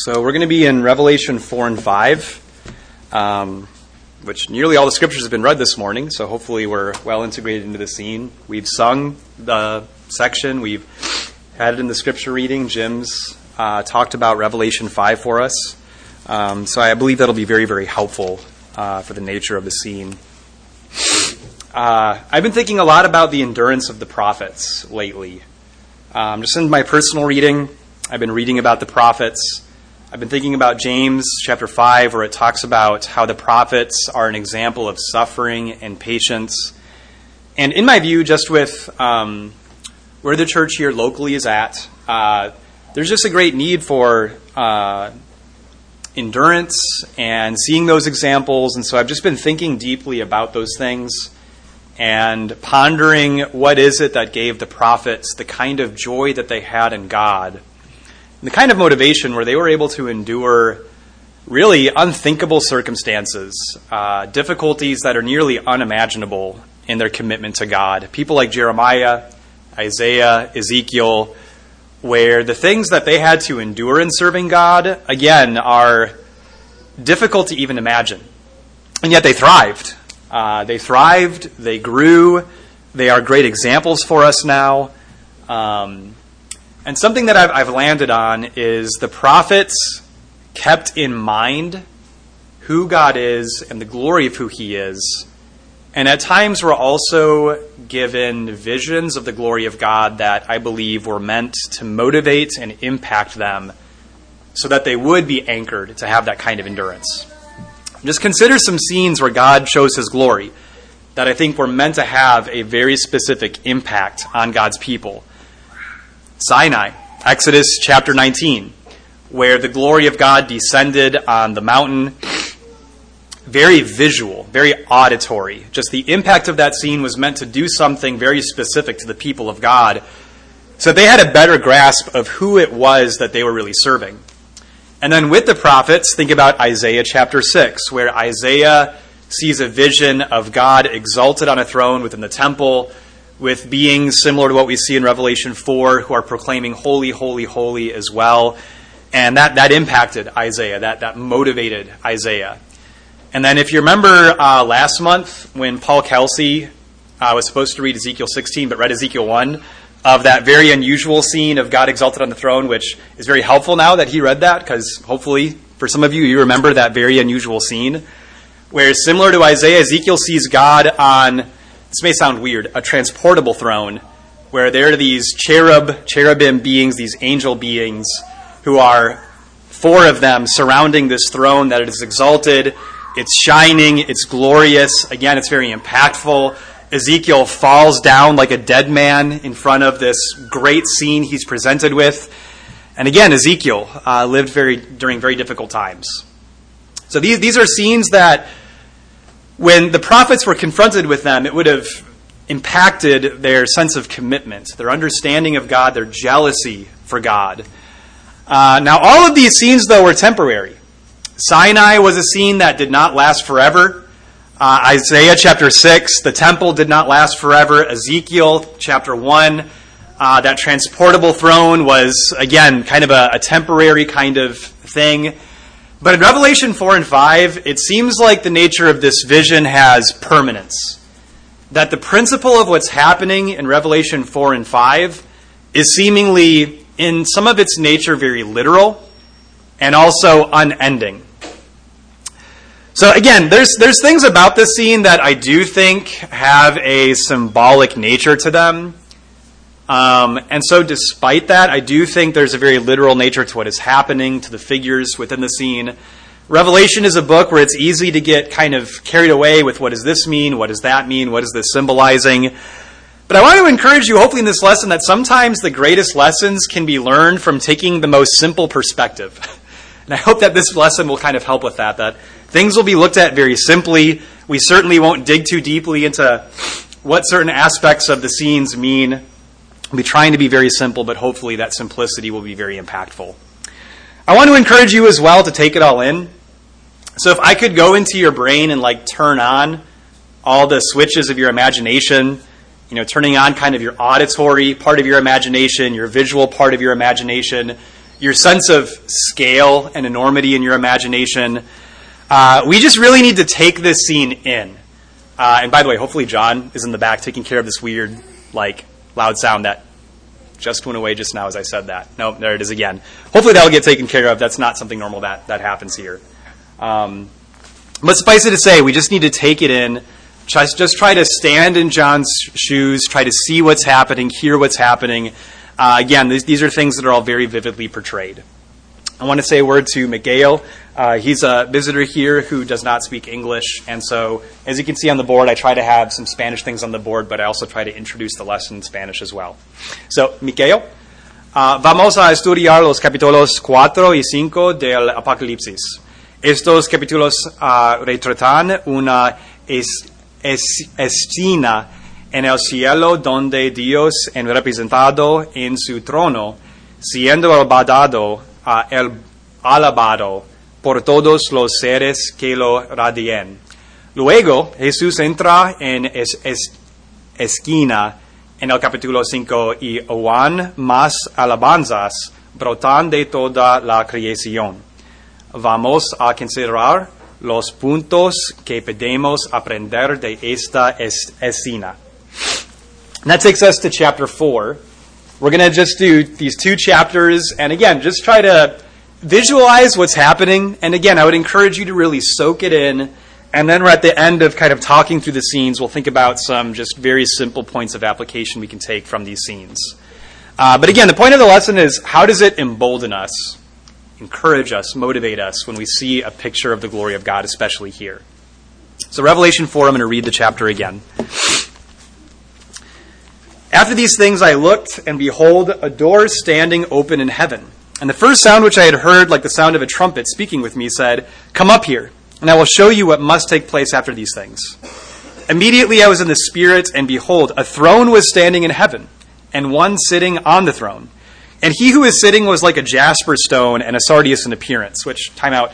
So we're going to be in Revelation 4 and 5, um, which nearly all the scriptures have been read this morning, so hopefully we're well integrated into the scene. We've sung the section, we've had it in the scripture reading. Jim's uh, talked about Revelation 5 for us. Um, so I believe that'll be very, very helpful uh, for the nature of the scene. Uh, I've been thinking a lot about the endurance of the prophets lately. Um, just in my personal reading, I've been reading about the prophets. I've been thinking about James chapter 5, where it talks about how the prophets are an example of suffering and patience. And in my view, just with um, where the church here locally is at, uh, there's just a great need for uh, endurance and seeing those examples. And so I've just been thinking deeply about those things and pondering what is it that gave the prophets the kind of joy that they had in God the kind of motivation where they were able to endure really unthinkable circumstances, uh, difficulties that are nearly unimaginable in their commitment to God. People like Jeremiah, Isaiah, Ezekiel, where the things that they had to endure in serving God, again, are difficult to even imagine. And yet they thrived. Uh, they thrived, they grew, they are great examples for us now. Um, and something that I've, I've landed on is the prophets kept in mind who God is and the glory of who He is. And at times were also given visions of the glory of God that I believe were meant to motivate and impact them so that they would be anchored to have that kind of endurance. Just consider some scenes where God shows His glory that I think were meant to have a very specific impact on God's people. Sinai, Exodus chapter 19, where the glory of God descended on the mountain. Very visual, very auditory. Just the impact of that scene was meant to do something very specific to the people of God so they had a better grasp of who it was that they were really serving. And then with the prophets, think about Isaiah chapter 6, where Isaiah sees a vision of God exalted on a throne within the temple with beings similar to what we see in Revelation 4 who are proclaiming holy, holy, holy as well. And that, that impacted Isaiah, that, that motivated Isaiah. And then, if you remember uh, last month when Paul Kelsey uh, was supposed to read Ezekiel 16 but read Ezekiel 1, of that very unusual scene of God exalted on the throne, which is very helpful now that he read that, because hopefully for some of you, you remember that very unusual scene. Where, similar to Isaiah, Ezekiel sees God on this may sound weird, a transportable throne, where there are these cherub, cherubim beings, these angel beings, who are four of them surrounding this throne that is exalted. It's shining, it's glorious. Again, it's very impactful. Ezekiel falls down like a dead man in front of this great scene he's presented with. And again, Ezekiel uh, lived very during very difficult times. So these, these are scenes that when the prophets were confronted with them, it would have impacted their sense of commitment, their understanding of God, their jealousy for God. Uh, now, all of these scenes, though, were temporary. Sinai was a scene that did not last forever. Uh, Isaiah chapter 6, the temple did not last forever. Ezekiel chapter 1, uh, that transportable throne was, again, kind of a, a temporary kind of thing. But in Revelation 4 and 5, it seems like the nature of this vision has permanence. That the principle of what's happening in Revelation 4 and 5 is seemingly, in some of its nature, very literal and also unending. So again, there's there's things about this scene that I do think have a symbolic nature to them. Um, and so, despite that, I do think there's a very literal nature to what is happening, to the figures within the scene. Revelation is a book where it's easy to get kind of carried away with what does this mean? What does that mean? What is this symbolizing? But I want to encourage you, hopefully, in this lesson, that sometimes the greatest lessons can be learned from taking the most simple perspective. And I hope that this lesson will kind of help with that, that things will be looked at very simply. We certainly won't dig too deeply into what certain aspects of the scenes mean I'll be trying to be very simple, but hopefully that simplicity will be very impactful. I want to encourage you as well to take it all in. So if I could go into your brain and like turn on all the switches of your imagination, you know, turning on kind of your auditory part of your imagination, your visual part of your imagination, your sense of scale and enormity in your imagination. Uh, we just really need to take this scene in. Uh, and by the way, hopefully John is in the back taking care of this weird, like, loud sound that just went away just now as I said that. No, there it is again. Hopefully that'll get taken care of. That's not something normal that, that happens here. Um, but suffice it to say, we just need to take it in. Just, just try to stand in John's shoes, try to see what's happening, hear what's happening. Uh, again, these, these are things that are all very vividly portrayed. I want to say a word to Miguel. Uh, he's a visitor here who does not speak English, and so as you can see on the board, I try to have some Spanish things on the board, but I also try to introduce the lesson in Spanish as well. So, Miguel, uh, vamos a estudiar los capítulos 4 y 5 del Apocalipsis. Estos capítulos uh, retratan una es, es, escena en el cielo donde Dios es representado en su trono, siendo uh, el alabado por todos los seres que lo radien. Luego Jesús entra en es, es, esquina en el capítulo 5 y Juan más alabanzas brotan de toda la creación. Vamos a considerar los puntos que podemos aprender de esta escena. That takes us to chapter 4. We're going to just do these two chapters, and again, just try to visualize what's happening. And again, I would encourage you to really soak it in. And then we're at the end of kind of talking through the scenes. We'll think about some just very simple points of application we can take from these scenes. Uh, but again, the point of the lesson is how does it embolden us, encourage us, motivate us when we see a picture of the glory of God, especially here? So, Revelation 4, I'm going to read the chapter again. After these things I looked, and behold, a door standing open in heaven. And the first sound which I had heard, like the sound of a trumpet speaking with me, said, Come up here, and I will show you what must take place after these things. Immediately I was in the Spirit, and behold, a throne was standing in heaven, and one sitting on the throne. And he who was sitting was like a jasper stone and a sardius in appearance, which, time out,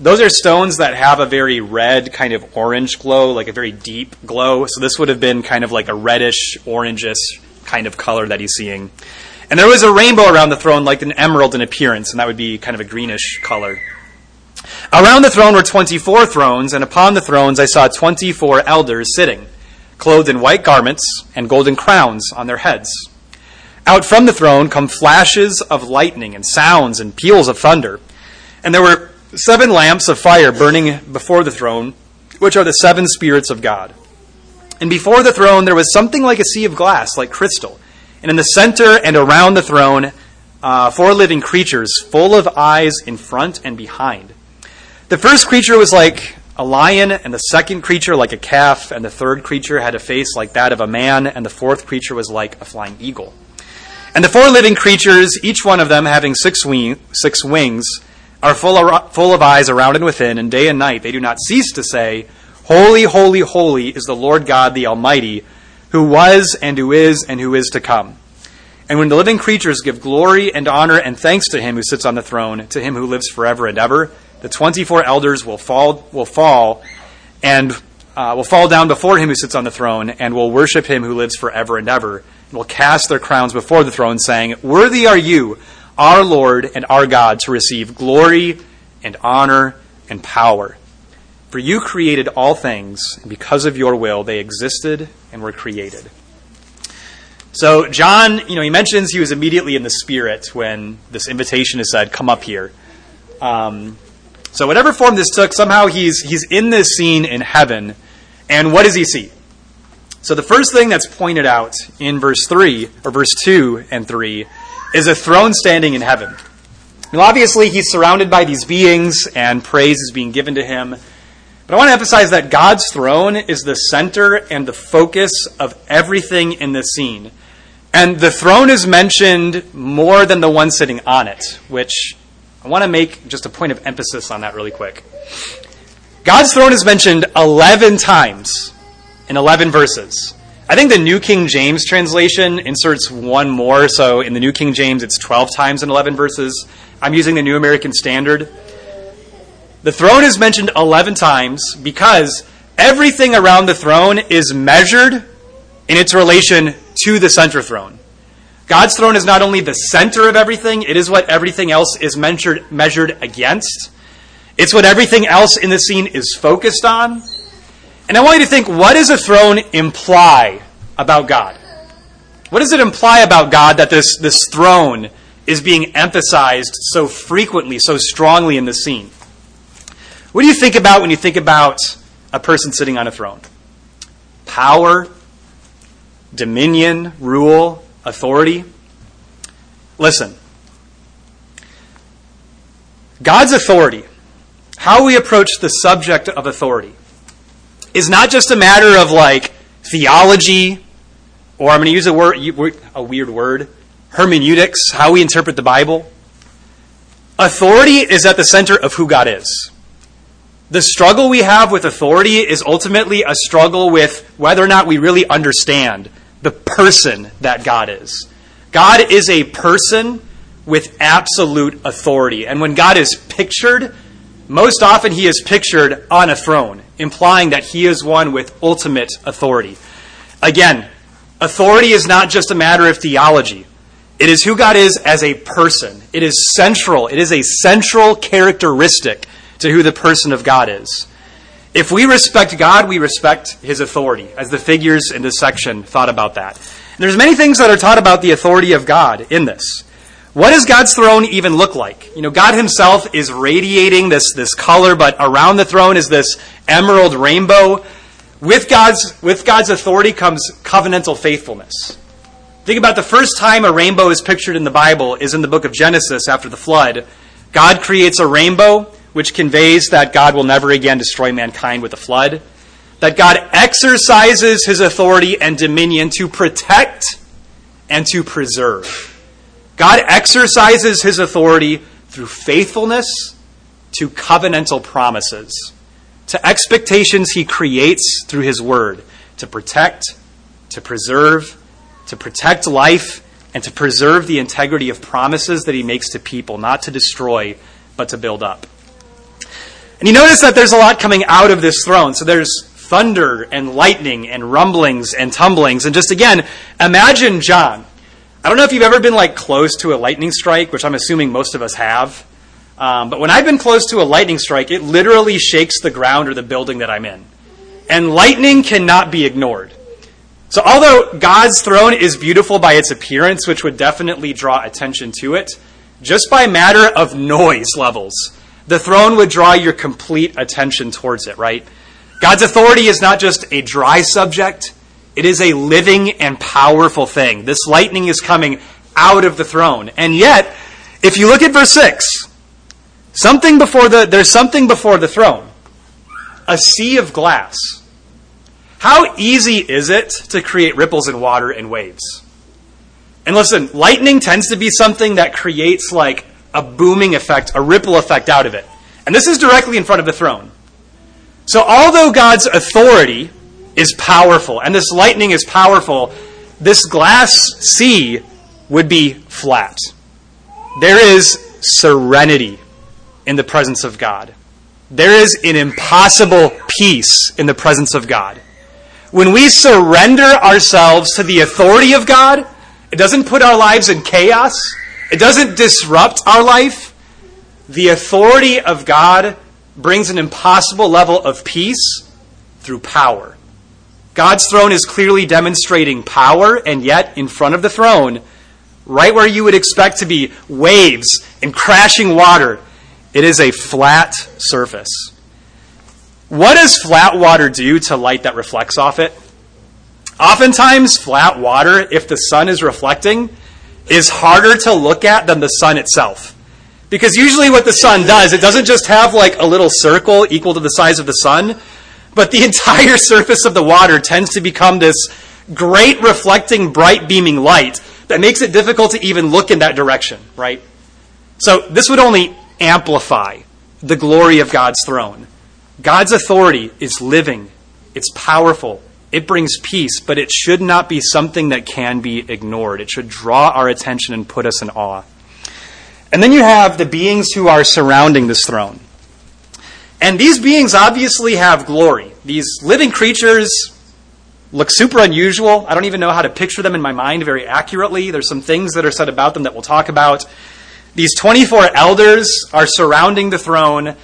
those are stones that have a very red, kind of orange glow, like a very deep glow. So this would have been kind of like a reddish, orangish kind of color that he's seeing. And there was a rainbow around the throne, like an emerald in appearance, and that would be kind of a greenish color. Around the throne were 24 thrones, and upon the thrones I saw 24 elders sitting, clothed in white garments and golden crowns on their heads. Out from the throne come flashes of lightning and sounds and peals of thunder. And there were seven lamps of fire burning before the throne, which are the seven spirits of God. And before the throne there was something like a sea of glass, like crystal. And in the center and around the throne, uh, four living creatures, full of eyes in front and behind. The first creature was like a lion, and the second creature like a calf, and the third creature had a face like that of a man, and the fourth creature was like a flying eagle. And the four living creatures, each one of them having six, wing, six wings, are full of, full of eyes around and within, and day and night they do not cease to say, Holy, holy, holy is the Lord God the Almighty, who was and who is and who is to come. And when the living creatures give glory and honor and thanks to him who sits on the throne, to him who lives forever and ever, the 24 elders will fall, will fall and uh, will fall down before him who sits on the throne and will worship him who lives forever and ever and will cast their crowns before the throne saying, Worthy are you, our Lord and our God, to receive glory and honor and power. For you created all things, and because of your will they existed and were created. So John, you know, he mentions he was immediately in the spirit when this invitation is said, "Come up here." Um, so whatever form this took, somehow he's he's in this scene in heaven, and what does he see? So the first thing that's pointed out in verse three or verse two and three is a throne standing in heaven. Now, obviously, he's surrounded by these beings, and praise is being given to him. But I want to emphasize that God's throne is the center and the focus of everything in this scene. And the throne is mentioned more than the one sitting on it, which I want to make just a point of emphasis on that really quick. God's throne is mentioned 11 times in 11 verses. I think the New King James translation inserts one more, so in the New King James it's 12 times in 11 verses. I'm using the New American Standard. The throne is mentioned 11 times because everything around the throne is measured in its relation to the center throne. God's throne is not only the center of everything, it is what everything else is measured, measured against. It's what everything else in the scene is focused on. And I want you to think what does a throne imply about God? What does it imply about God that this, this throne is being emphasized so frequently, so strongly in the scene? What do you think about when you think about a person sitting on a throne? Power, dominion, rule, authority. Listen, God's authority, how we approach the subject of authority, is not just a matter of like theology, or I'm going to use a word, a weird word, hermeneutics, how we interpret the Bible. Authority is at the center of who God is. The struggle we have with authority is ultimately a struggle with whether or not we really understand the person that God is. God is a person with absolute authority. And when God is pictured, most often he is pictured on a throne, implying that he is one with ultimate authority. Again, authority is not just a matter of theology. It is who God is as a person. It is central. It is a central characteristic to who the person of God is. If we respect God, we respect his authority, as the figures in this section thought about that. And there's many things that are taught about the authority of God in this. What does God's throne even look like? You know, God himself is radiating this, this color, but around the throne is this emerald rainbow. With God's, with God's authority comes covenantal faithfulness. Think about the first time a rainbow is pictured in the Bible is in the book of Genesis after the flood. God creates a rainbow which conveys that God will never again destroy mankind with a flood, that God exercises his authority and dominion to protect and to preserve. God exercises his authority through faithfulness to covenantal promises, to expectations he creates through his word to protect, to preserve, to protect life, and to preserve the integrity of promises that he makes to people, not to destroy, but to build up. And you notice that there's a lot coming out of this throne. So there's thunder and lightning and rumblings and tumblings. And just again, imagine John. I don't know if you've ever been like close to a lightning strike, which I'm assuming most of us have. Um, but when I've been close to a lightning strike, it literally shakes the ground or the building that I'm in. And lightning cannot be ignored. So although God's throne is beautiful by its appearance, which would definitely draw attention to it, just by matter of noise levels, the throne would draw your complete attention towards it, right? God's authority is not just a dry subject, it is a living and powerful thing. This lightning is coming out of the throne. And yet, if you look at verse 6, something before the there's something before the throne. A sea of glass. How easy is it to create ripples in water and waves? And listen, lightning tends to be something that creates like a booming effect, a ripple effect out of it. And this is directly in front of the throne. So, although God's authority is powerful and this lightning is powerful, this glass sea would be flat. There is serenity in the presence of God. There is an impossible peace in the presence of God. When we surrender ourselves to the authority of God, it doesn't put our lives in chaos. It doesn't disrupt our life. The authority of God brings an impossible level of peace through power. God's throne is clearly demonstrating power, and yet in front of the throne, right where you would expect to be waves and crashing water, it is a flat surface. What does flat water do to light that reflects off it? Oftentimes, flat water, if the sun is reflecting, is harder to look at than the sun itself. Because usually what the sun does, it doesn't just have like a little circle equal to the size of the sun, but the entire surface of the water tends to become this great reflecting, bright beaming light that makes it difficult to even look in that direction, right? So this would only amplify the glory of God's throne. God's authority is living, it's powerful, it brings peace, but it should not be something that can be ignored. It should draw our attention and put us in awe. And then you have the beings who are surrounding this throne. And these beings obviously have glory. These living creatures, look super unusual. I don't even know how to picture them in my mind very accurately. There's some things that are said about them that we'll talk about. These 24 elders are surrounding the throne,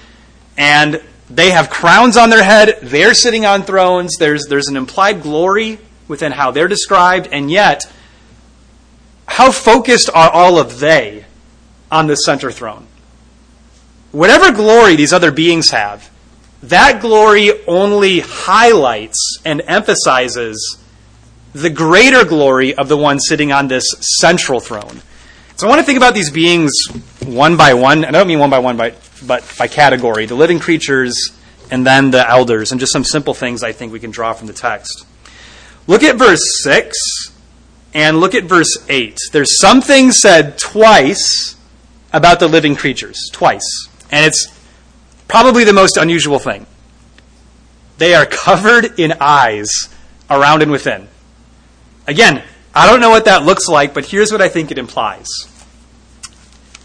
and they have crowns on their head. They're sitting on thrones. There's, there's an implied glory within how they're described, and yet, how focused are all of they on the center throne? Whatever glory these other beings have, that glory only highlights and emphasizes the greater glory of the one sitting on this central throne. So I want to think about these beings one by one. I don't mean one by one, by, but by category the living creatures and then the elders, and just some simple things I think we can draw from the text. Look at verse 6 and look at verse 8. There's something said twice about the living creatures. Twice. And it's probably the most unusual thing. They are covered in eyes around and within. Again, I don't know what that looks like, but here's what I think it implies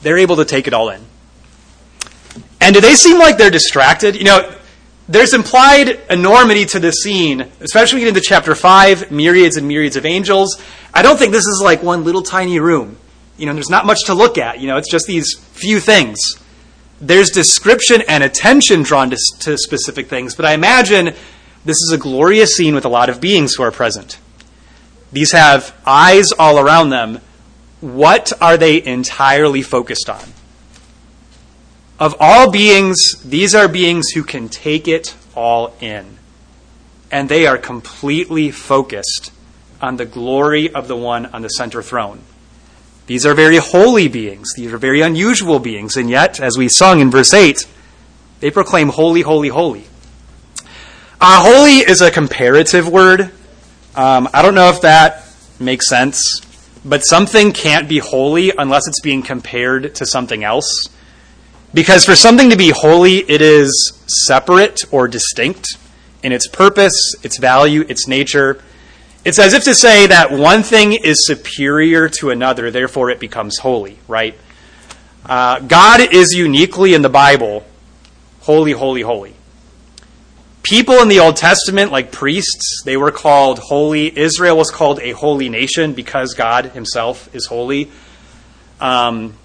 they're able to take it all in. And do they seem like they're distracted? You know, there's implied enormity to the scene, especially when you get into chapter 5, myriads and myriads of angels. I don't think this is like one little tiny room. You know, there's not much to look at. You know, it's just these few things. There's description and attention drawn to, to specific things, but I imagine this is a glorious scene with a lot of beings who are present. These have eyes all around them. What are they entirely focused on? Of all beings, these are beings who can take it all in. And they are completely focused on the glory of the one on the center throne. These are very holy beings. These are very unusual beings. And yet, as we sung in verse 8, they proclaim holy, holy, holy. Uh, holy is a comparative word. Um, I don't know if that makes sense, but something can't be holy unless it's being compared to something else. Because for something to be holy, it is separate or distinct in its purpose, its value, its nature. It's as if to say that one thing is superior to another, therefore it becomes holy, right? Uh, God is uniquely in the Bible holy, holy, holy. People in the Old Testament, like priests, they were called holy. Israel was called a holy nation because God himself is holy. Um,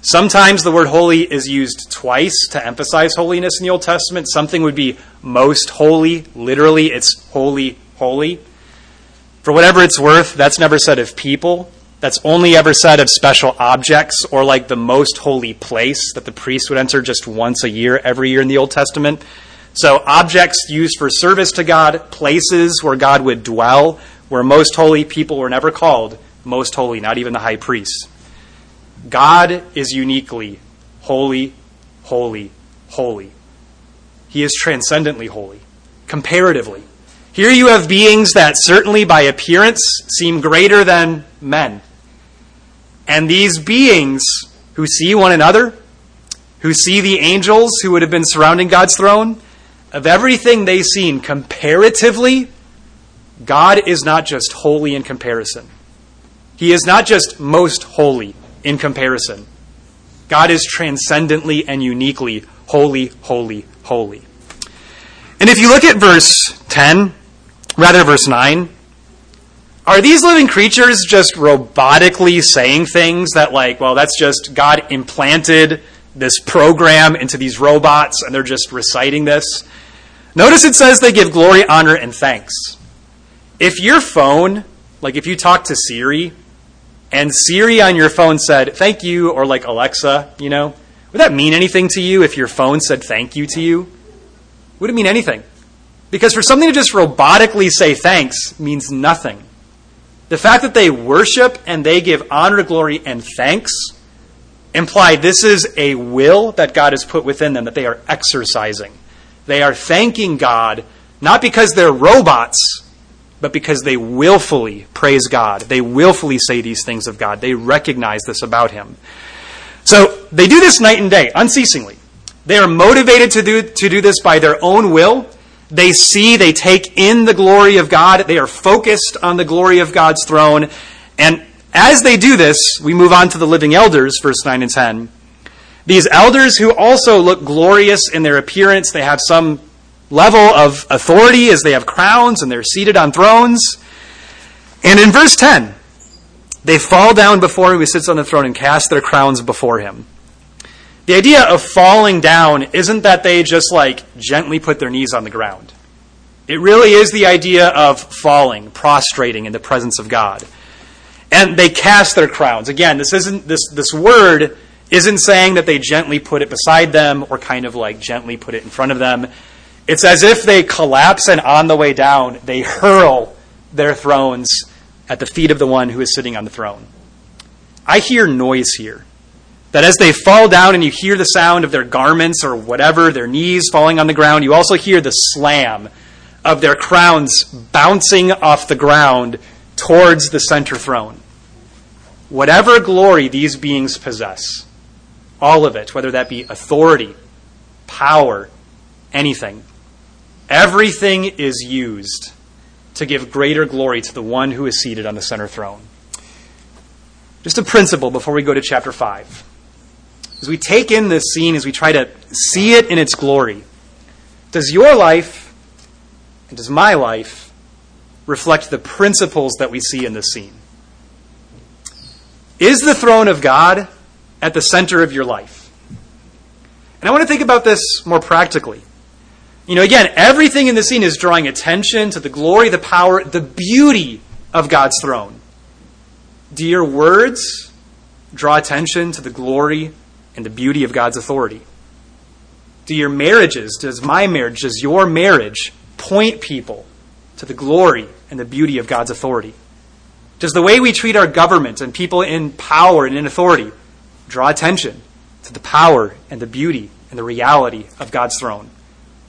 Sometimes the word holy is used twice to emphasize holiness in the Old Testament. Something would be most holy. Literally, it's holy, holy. For whatever it's worth, that's never said of people. That's only ever said of special objects or like the most holy place that the priest would enter just once a year, every year in the Old Testament. So, objects used for service to God, places where God would dwell, where most holy people were never called most holy, not even the high priest. God is uniquely holy, holy, holy. He is transcendently holy, comparatively. Here you have beings that certainly by appearance seem greater than men. And these beings who see one another, who see the angels who would have been surrounding God's throne, of everything they've seen comparatively, God is not just holy in comparison. He is not just most holy in comparison. God is transcendently and uniquely holy, holy, holy. And if you look at verse 10, rather verse 9, are these living creatures just robotically saying things that, like, well, that's just God implanted this program into these robots and they're just reciting this? Notice it says they give glory, honor, and thanks. If your phone, like if you talk to Siri, and Siri on your phone said thank you, or like Alexa, you know, would that mean anything to you if your phone said thank you to you? Would it mean anything? Because for something to just robotically say thanks means nothing. The fact that they worship and they give honor, glory, and thanks imply this is a will that God has put within them that they are exercising. They are thanking God not because they're robots, but because they willfully praise God. They willfully say these things of God. They recognize this about Him. So they do this night and day, unceasingly. They are motivated to do, to do this by their own will. They see, they take in the glory of God. They are focused on the glory of God's throne. And as they do this, we move on to the living elders, verse 9 and 10. These elders who also look glorious in their appearance, they have some level of authority as they have crowns and they're seated on thrones. And in verse 10, they fall down before him who sits on the throne and cast their crowns before him. The idea of falling down isn't that they just like gently put their knees on the ground. It really is the idea of falling, prostrating in the presence of God. And they cast their crowns. Again, this isn't this this word isn't saying that they gently put it beside them or kind of like gently put it in front of them. It's as if they collapse and on the way down, they hurl their thrones at the feet of the one who is sitting on the throne. I hear noise here. That as they fall down and you hear the sound of their garments or whatever, their knees falling on the ground, you also hear the slam of their crowns bouncing off the ground towards the center throne. Whatever glory these beings possess, all of it, whether that be authority, power, anything, everything is used to give greater glory to the one who is seated on the center throne. Just a principle before we go to chapter 5. As we take in this scene, as we try to see it in its glory, does your life and does my life reflect the principles that we see in this scene? Is the throne of God at the center of your life? And I want to think about this more practically. You know, again, everything in the scene is drawing attention to the glory, the power, the beauty of God's throne. Do your words draw attention to the glory and the beauty of God's authority? Do your marriages, does my marriage, does your marriage point people to the glory and the beauty of God's authority? Does the way we treat our government and people in power and in authority draw attention to the power and the beauty and the reality of God's throne?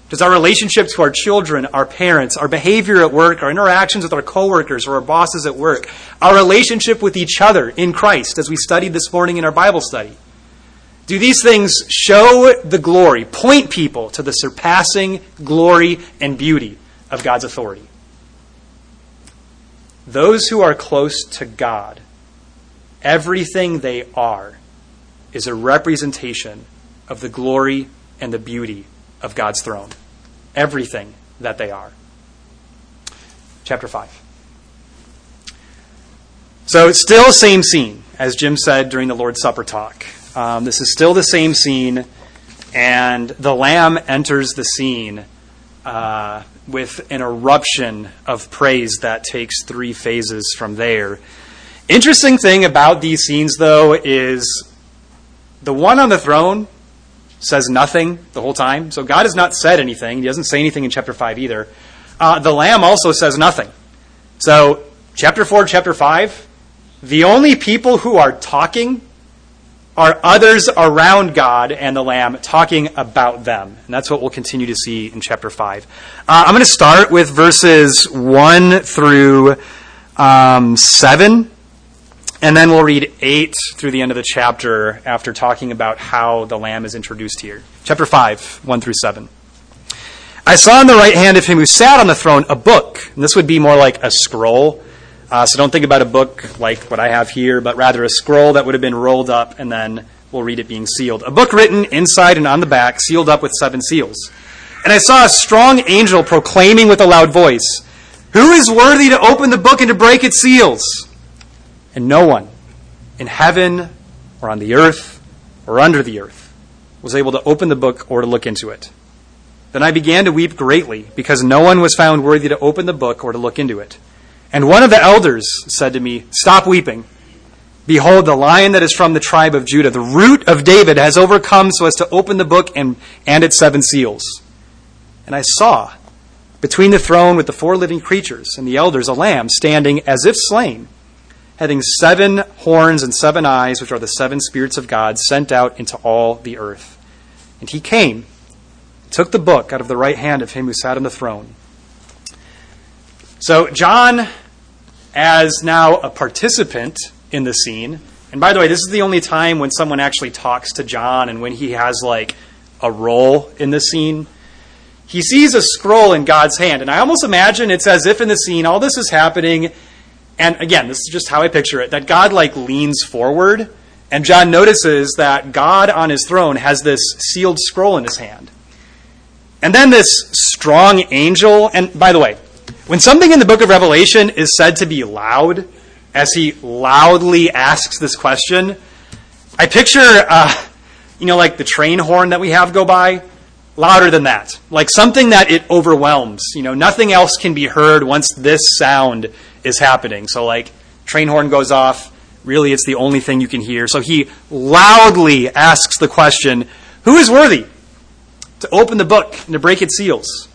Does our relationship to our children, our parents, our behavior at work, our interactions with our coworkers or our bosses at work, our relationship with each other in Christ, as we studied this morning in our Bible study, do these things show the glory, point people to the surpassing glory and beauty of God's authority? Those who are close to God, everything they are is a representation of the glory and the beauty of God's throne. Everything that they are. Chapter 5. So, it's still the same scene, as Jim said during the Lord's Supper talk. Um, this is still the same scene, and the Lamb enters the scene uh, with an eruption of praise that takes three phases from there. Interesting thing about these scenes, though, is the one on the throne says nothing the whole time. So God has not said anything. He doesn't say anything in chapter 5 either. Uh, the Lamb also says nothing. So, chapter 4, chapter 5, the only people who are talking are others around God and the Lamb talking about them. And that's what we'll continue to see in chapter 5. Uh, I'm going to start with verses 1 through um, 7. And then we'll read 8 through the end of the chapter after talking about how the Lamb is introduced here. Chapter 5, 1 through 7. I saw in the right hand of him who sat on the throne a book. And this would be more like a scroll. Uh, so don't think about a book like what I have here, but rather a scroll that would have been rolled up and then we'll read it being sealed. A book written inside and on the back, sealed up with seven seals. And I saw a strong angel proclaiming with a loud voice, Who is worthy to open the book and to break its seals? And no one in heaven or on the earth or under the earth was able to open the book or to look into it. Then I began to weep greatly because no one was found worthy to open the book or to look into it. And one of the elders said to me, Stop weeping. Behold, the lion that is from the tribe of Judah, the root of David, has overcome so as to open the book and, and its seven seals. And I saw between the throne with the four living creatures and the elders a lamb standing as if slain having seven horns and seven eyes, which are the seven spirits of God sent out into all the earth. And he came, took the book out of the right hand of him who sat on the throne. So, John, as now a participant in the scene, and by the way, this is the only time when someone actually talks to John and when he has like a role in the scene. He sees a scroll in God's hand, and I almost imagine it's as if in the scene all this is happening, and again, this is just how I picture it that God like leans forward, and John notices that God on his throne has this sealed scroll in his hand. And then this strong angel, and by the way, when something in the book of Revelation is said to be loud, as he loudly asks this question, I picture, uh, you know, like the train horn that we have go by, louder than that. Like something that it overwhelms. You know, nothing else can be heard once this sound is happening. So, like, train horn goes off. Really, it's the only thing you can hear. So he loudly asks the question Who is worthy to open the book and to break its seals?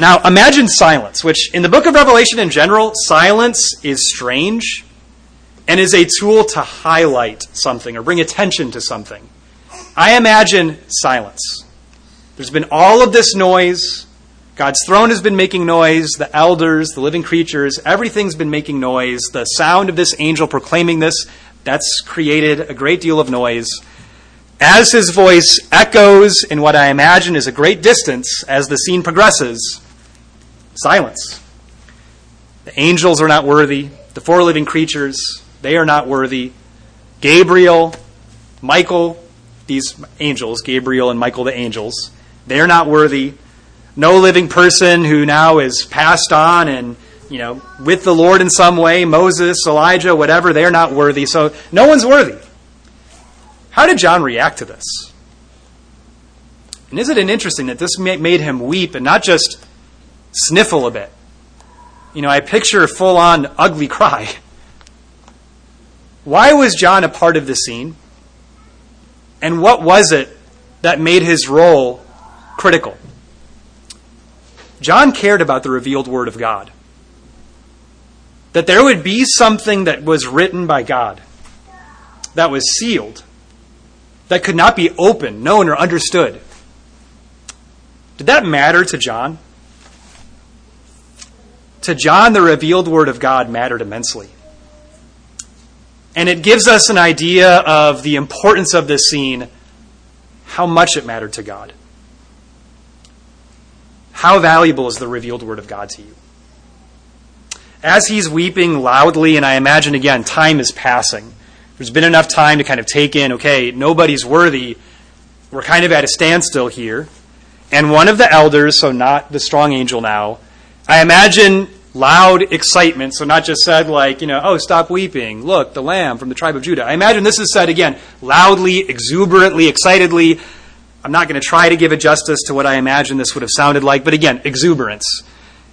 Now, imagine silence, which in the book of Revelation in general, silence is strange and is a tool to highlight something or bring attention to something. I imagine silence. There's been all of this noise. God's throne has been making noise. The elders, the living creatures, everything's been making noise. The sound of this angel proclaiming this, that's created a great deal of noise. As his voice echoes in what I imagine is a great distance as the scene progresses, silence. The angels are not worthy. The four living creatures, they are not worthy. Gabriel, Michael, these angels, Gabriel and Michael the angels, they are not worthy. No living person who now is passed on and you know with the Lord in some way, Moses, Elijah, whatever, they are not worthy. So no one's worthy. How did John react to this? And isn't it interesting that this made him weep and not just sniffle a bit? You know, I picture a full on ugly cry. Why was John a part of the scene? And what was it that made his role critical? John cared about the revealed Word of God. That there would be something that was written by God, that was sealed, that could not be opened, known, or understood. Did that matter to John? To John, the revealed Word of God mattered immensely. And it gives us an idea of the importance of this scene, how much it mattered to God. How valuable is the revealed Word of God to you? As he's weeping loudly, and I imagine again, time is passing. There's been enough time to kind of take in, okay, nobody's worthy. We're kind of at a standstill here. And one of the elders, so not the strong angel now, I imagine loud excitement. So not just said like, you know, oh, stop weeping. Look, the lamb from the tribe of Judah. I imagine this is said again, loudly, exuberantly, excitedly. I'm not going to try to give it justice to what I imagine this would have sounded like, but again, exuberance.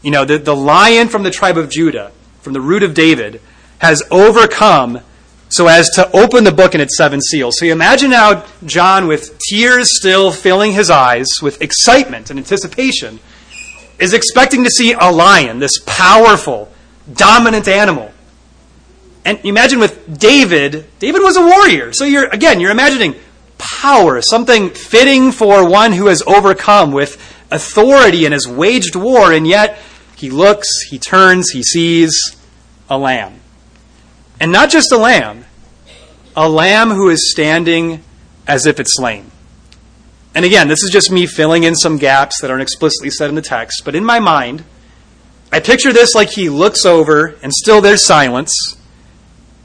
You know, the, the lion from the tribe of Judah, from the root of David, has overcome so as to open the book in its seven seals. So you imagine now John, with tears still filling his eyes, with excitement and anticipation, is expecting to see a lion, this powerful, dominant animal. And imagine with David, David was a warrior. So you're, again, you're imagining power, something fitting for one who has overcome with authority and has waged war, and yet he looks, he turns, he sees a lamb. And not just a lamb, a lamb who is standing as if it's slain. And again, this is just me filling in some gaps that aren't explicitly said in the text, but in my mind, I picture this like he looks over and still there's silence.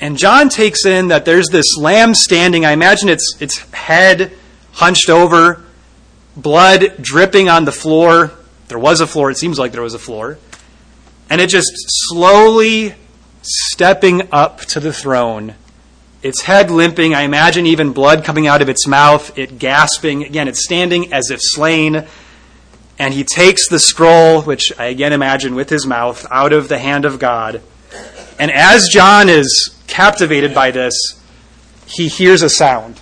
And John takes in that there's this lamb standing. I imagine its, its head hunched over, blood dripping on the floor. There was a floor, it seems like there was a floor. And it just slowly stepping up to the throne its head limping, I imagine even blood coming out of its mouth, it gasping. Again, it's standing as if slain. And he takes the scroll, which I again imagine with his mouth, out of the hand of God. And as John is captivated by this, he hears a sound.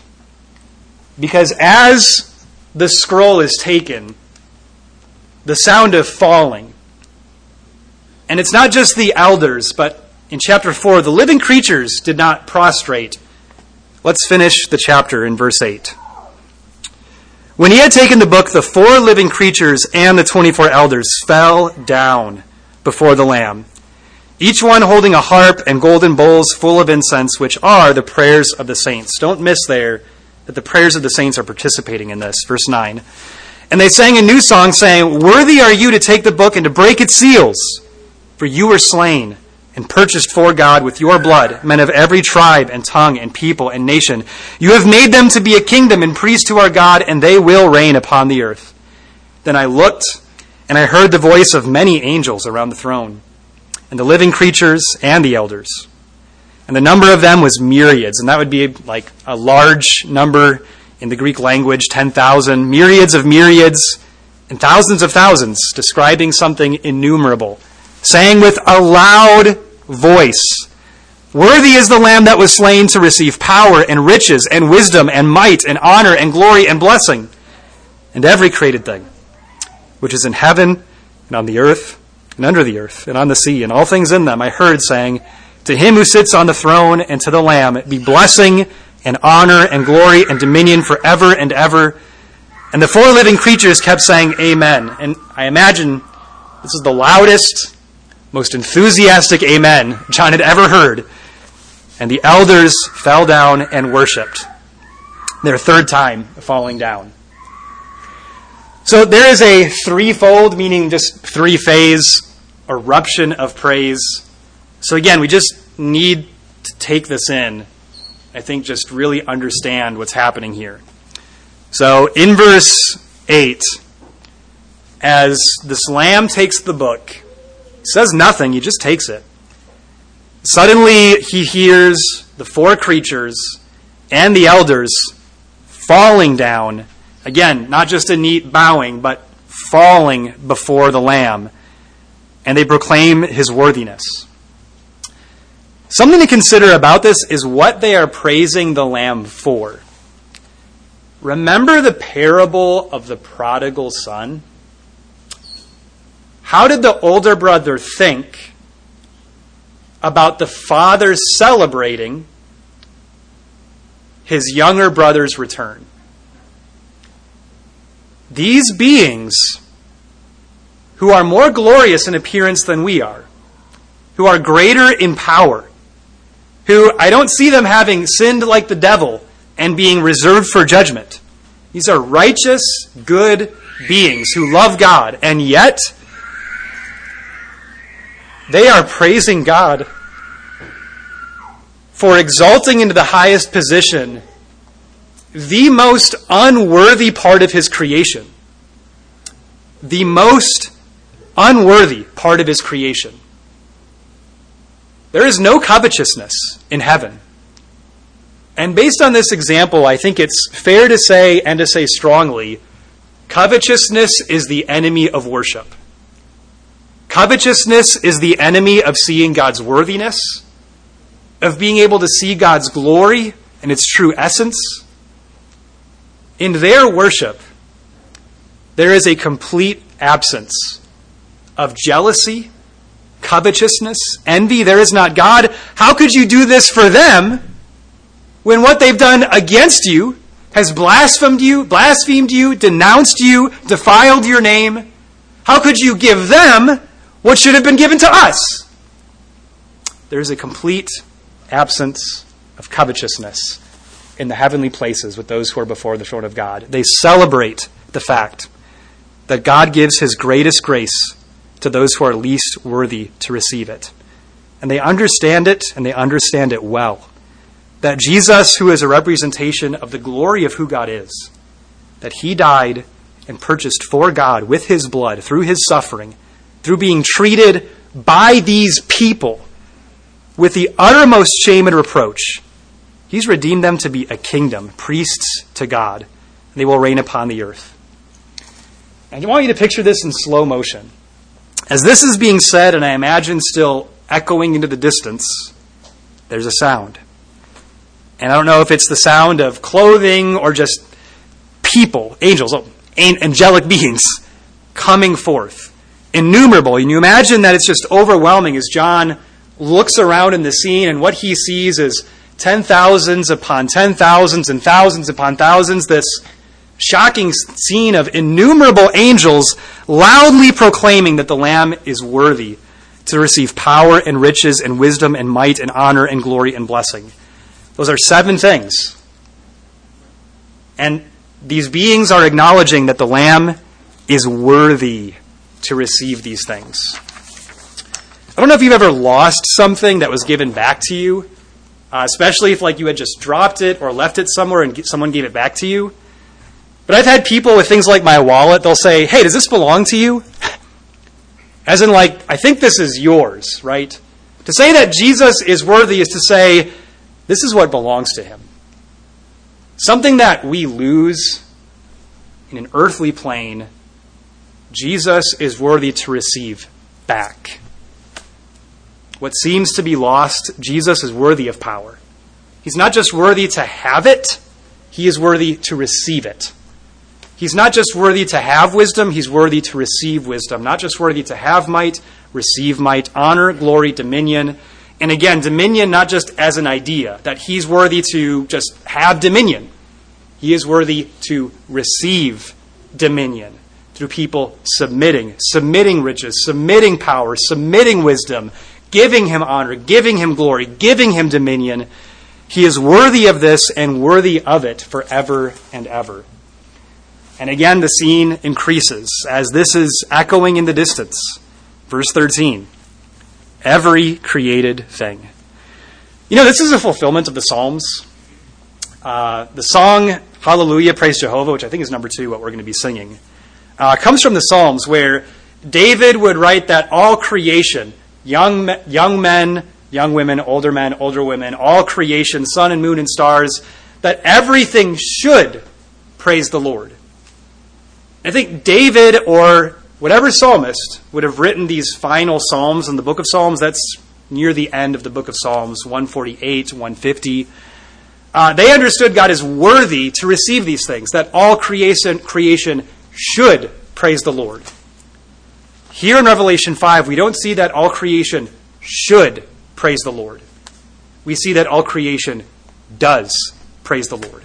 Because as the scroll is taken, the sound of falling, and it's not just the elders, but in chapter 4, the living creatures did not prostrate. Let's finish the chapter in verse 8. When he had taken the book, the four living creatures and the 24 elders fell down before the Lamb, each one holding a harp and golden bowls full of incense, which are the prayers of the saints. Don't miss there that the prayers of the saints are participating in this. Verse 9. And they sang a new song, saying, Worthy are you to take the book and to break its seals, for you were slain and purchased for God with your blood men of every tribe and tongue and people and nation. You have made them to be a kingdom and priests to our God, and they will reign upon the earth. Then I looked, and I heard the voice of many angels around the throne, and the living creatures and the elders. And the number of them was myriads, and that would be like a large number in the Greek language 10,000, myriads of myriads, and thousands of thousands, describing something innumerable, saying with a loud voice, Worthy is the Lamb that was slain to receive power and riches and wisdom and might and honor and glory and blessing, and every created thing, which is in heaven and on the earth and under the earth and on the sea and all things in them, I heard saying, To him who sits on the throne and to the Lamb be blessing and honor and glory and dominion forever and ever. And the four living creatures kept saying, Amen. And I imagine this is the loudest, most enthusiastic Amen John had ever heard. And the elders fell down and worshiped. Their third time falling down. So there is a threefold, meaning just three phase eruption of praise. So again, we just need to take this in. I think just really understand what's happening here. So in verse 8, as this lamb takes the book, says nothing, he just takes it. Suddenly he hears the four creatures and the elders falling down. Again, not just a neat bowing, but falling before the Lamb. And they proclaim his worthiness. Something to consider about this is what they are praising the Lamb for. Remember the parable of the prodigal son? How did the older brother think about the father celebrating his younger brother's return? These beings, who are more glorious in appearance than we are, who are greater in power, who I don't see them having sinned like the devil and being reserved for judgment. These are righteous, good beings who love God, and yet they are praising God for exalting into the highest position the most unworthy part of his creation. The most unworthy part of his creation. There is no covetousness in heaven. And based on this example, I think it's fair to say and to say strongly covetousness is the enemy of worship. Covetousness is the enemy of seeing God's worthiness, of being able to see God's glory and its true essence. In their worship, there is a complete absence of jealousy, covetousness, envy. There is not God. How could you do this for them when what they've done against you has blasphemed you, blasphemed you, denounced you, defiled your name? How could you give them what should have been given to us? There is a complete absence of covetousness in the heavenly places with those who are before the throne of God. They celebrate the fact that God gives his greatest grace to those who are least worthy to receive it. And they understand it, and they understand it well. That Jesus, who is a representation of the glory of who God is, that he died and purchased for God with his blood through his suffering through being treated by these people with the uttermost shame and reproach. He's redeemed them to be a kingdom, priests to God. And they will reign upon the earth. And I want you to picture this in slow motion. As this is being said, and I imagine still echoing into the distance, there's a sound. And I don't know if it's the sound of clothing or just people, angels, oh, angelic beings coming forth innumerable. And you imagine that it's just overwhelming as John looks around in the scene and what he sees is ten thousands upon ten thousands and thousands upon thousands. This shocking scene of innumerable angels loudly proclaiming that the Lamb is worthy to receive power and riches and wisdom and might and honor and glory and blessing. Those are seven things. And these beings are acknowledging that the Lamb is worthy to receive these things. I don't know if you've ever lost something that was given back to you, uh, especially if like you had just dropped it or left it somewhere and someone gave it back to you. But I've had people with things like my wallet, they'll say, hey, does this belong to you? As in, like, I think this is yours, right? To say that Jesus is worthy is to say, this is what belongs to him. Something that we lose in an earthly plane, Jesus is worthy to receive back. What seems to be lost, Jesus is worthy of power. He's not just worthy to have it, he is worthy to receive it. He's not just worthy to have wisdom, he's worthy to receive wisdom. Not just worthy to have might, receive might, honor, glory, dominion. And again, dominion not just as an idea, that he's worthy to just have dominion. He is worthy to receive dominion through people submitting, submitting riches, submitting power, submitting wisdom, giving him honor, giving him glory, giving him dominion. He is worthy of this and worthy of it forever and ever. And again, the scene increases as this is echoing in the distance. Verse 13 Every created thing. You know, this is a fulfillment of the Psalms. Uh, the song Hallelujah, Praise Jehovah, which I think is number two, what we're going to be singing, uh, comes from the Psalms where David would write that all creation, young, young men, young women, older men, older women, all creation, sun and moon and stars, that everything should praise the Lord. I think David or whatever psalmist would have written these final psalms in the book of Psalms, that's near the end of the book of Psalms, 148, 150. Uh, they understood God is worthy to receive these things, that all creation, creation should praise the Lord. Here in Revelation 5, we don't see that all creation should praise the Lord. We see that all creation does praise the Lord.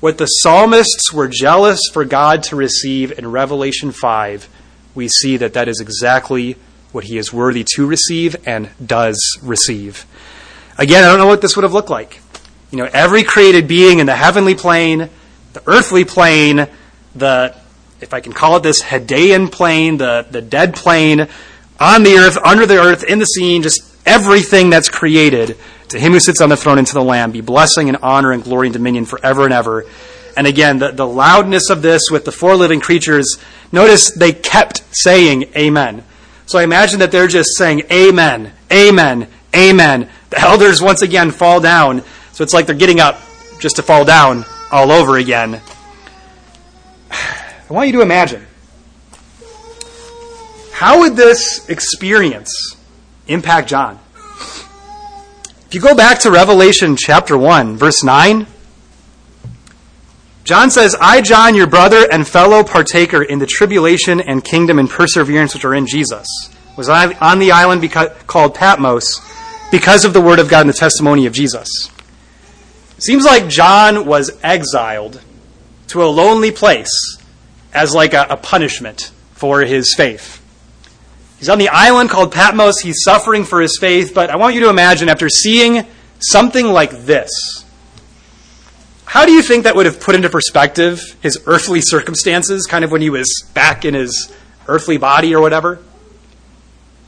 What the psalmists were jealous for God to receive in Revelation 5, we see that that is exactly what he is worthy to receive and does receive. Again, I don't know what this would have looked like. You know, every created being in the heavenly plane, the earthly plane, the, if I can call it this, Hadean plane, the, the dead plane, on the earth, under the earth, in the scene, just everything that's created to him who sits on the throne and to the Lamb be blessing and honor and glory and dominion forever and ever. And again, the, the loudness of this with the four living creatures, notice they kept saying amen. So I imagine that they're just saying amen, amen, amen. The elders once again fall down. So it's like they're getting up just to fall down all over again. I want you to imagine how would this experience impact John? If you go back to Revelation chapter 1, verse 9, John says, I, John, your brother and fellow partaker in the tribulation and kingdom and perseverance which are in Jesus, was on the island because, called Patmos because of the word of God and the testimony of Jesus. Seems like John was exiled to a lonely place as like a, a punishment for his faith. He's on the island called Patmos. He's suffering for his faith. But I want you to imagine after seeing something like this, how do you think that would have put into perspective his earthly circumstances, kind of when he was back in his earthly body or whatever?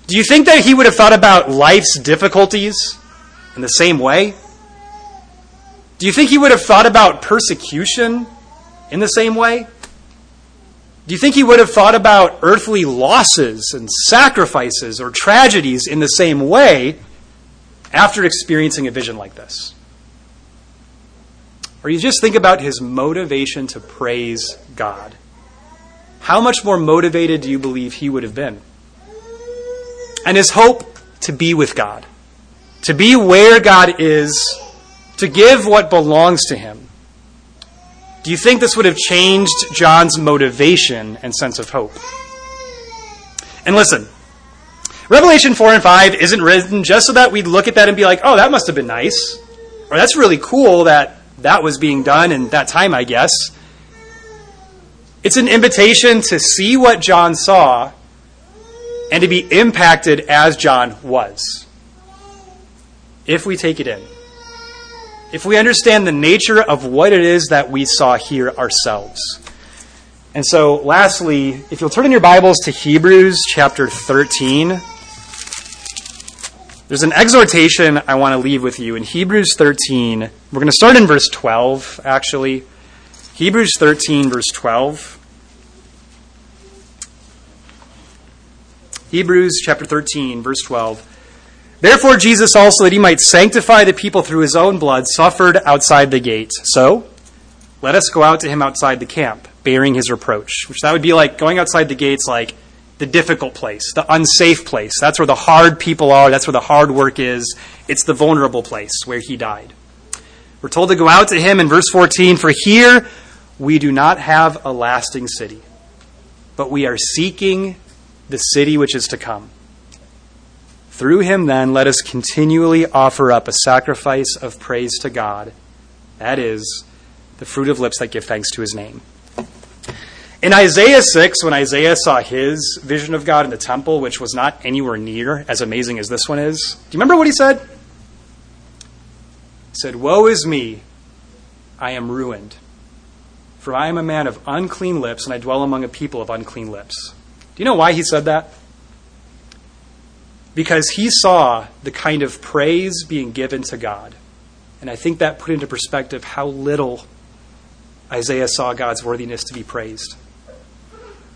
Do you think that he would have thought about life's difficulties in the same way? Do you think he would have thought about persecution in the same way? Do you think he would have thought about earthly losses and sacrifices or tragedies in the same way after experiencing a vision like this? Or you just think about his motivation to praise God. How much more motivated do you believe he would have been? And his hope to be with God, to be where God is, to give what belongs to him do you think this would have changed John's motivation and sense of hope? And listen, Revelation 4 and 5 isn't written just so that we'd look at that and be like, oh, that must have been nice. Or that's really cool that that was being done in that time, I guess. It's an invitation to see what John saw and to be impacted as John was. If we take it in if we understand the nature of what it is that we saw here ourselves. And so, lastly, if you'll turn in your Bibles to Hebrews chapter 13, there's an exhortation I want to leave with you in Hebrews 13. We're going to start in verse 12, actually. Hebrews 13, verse 12. Hebrews chapter 13, verse 12. Therefore, Jesus also, that he might sanctify the people through his own blood, suffered outside the gate. So, let us go out to him outside the camp, bearing his reproach. Which that would be like going outside the gates, like the difficult place, the unsafe place. That's where the hard people are. That's where the hard work is. It's the vulnerable place where he died. We're told to go out to him in verse 14 For here we do not have a lasting city, but we are seeking the city which is to come. Through him, then, let us continually offer up a sacrifice of praise to God. That is, the fruit of lips that give thanks to his name. In Isaiah 6, when Isaiah saw his vision of God in the temple, which was not anywhere near as amazing as this one is, do you remember what he said? He said, Woe is me, I am ruined. For I am a man of unclean lips, and I dwell among a people of unclean lips. Do you know why he said that? Because he saw the kind of praise being given to God. And I think that put into perspective how little Isaiah saw God's worthiness to be praised.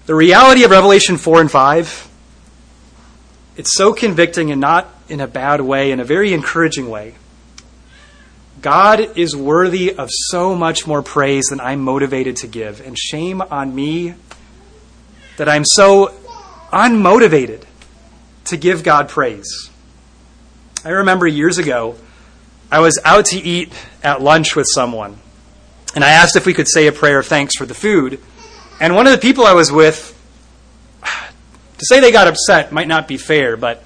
The reality of Revelation 4 and 5, it's so convicting and not in a bad way, in a very encouraging way. God is worthy of so much more praise than I'm motivated to give. And shame on me that I'm so unmotivated to give God praise. I remember years ago, I was out to eat at lunch with someone, and I asked if we could say a prayer of thanks for the food. And one of the people I was with, to say they got upset might not be fair, but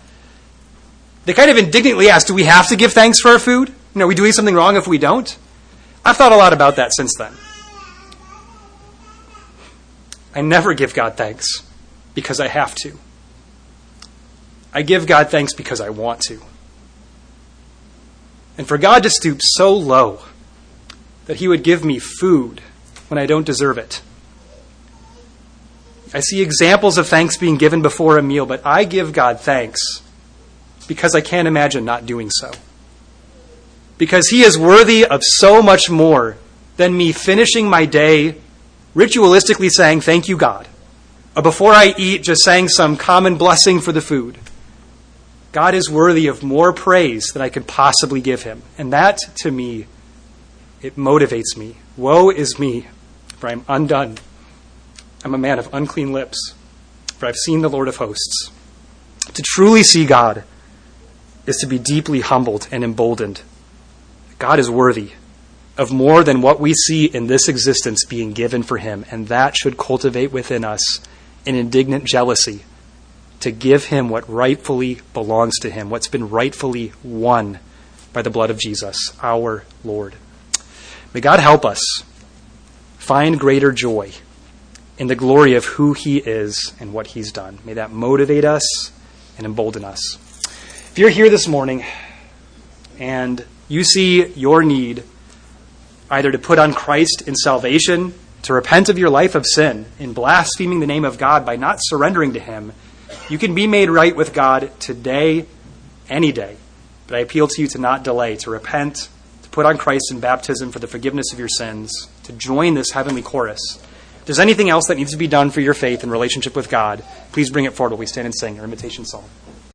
they kind of indignantly asked, Do we have to give thanks for our food? You know, are we doing something wrong if we don't? I've thought a lot about that since then. I never give God thanks because I have to. I give God thanks because I want to. And for God to stoop so low that He would give me food when I don't deserve it I see examples of thanks being given before a meal, but I give God thanks because I can't imagine not doing so. Because He is worthy of so much more than me finishing my day ritualistically saying, Thank you, God. Or before I eat, just saying some common blessing for the food. God is worthy of more praise than I could possibly give Him. And that, to me, it motivates me. Woe is me, for I'm undone. I'm a man of unclean lips, for I've seen the Lord of hosts. To truly see God is to be deeply humbled and emboldened. God is worthy of more than what we see in this existence being given for him, and that should cultivate within us an indignant jealousy to give him what rightfully belongs to him, what's been rightfully won by the blood of Jesus, our Lord. May God help us find greater joy in the glory of who He is and what He's done. May that motivate us and embolden us. If you're here this morning and you see your need either to put on Christ in salvation, to repent of your life of sin, in blaspheming the name of God by not surrendering to Him, you can be made right with God today, any day. But I appeal to you to not delay, to repent, to put on Christ in baptism for the forgiveness of your sins, to join this heavenly chorus if there's anything else that needs to be done for your faith and relationship with God, please bring it forward while we stand and sing our invitation song.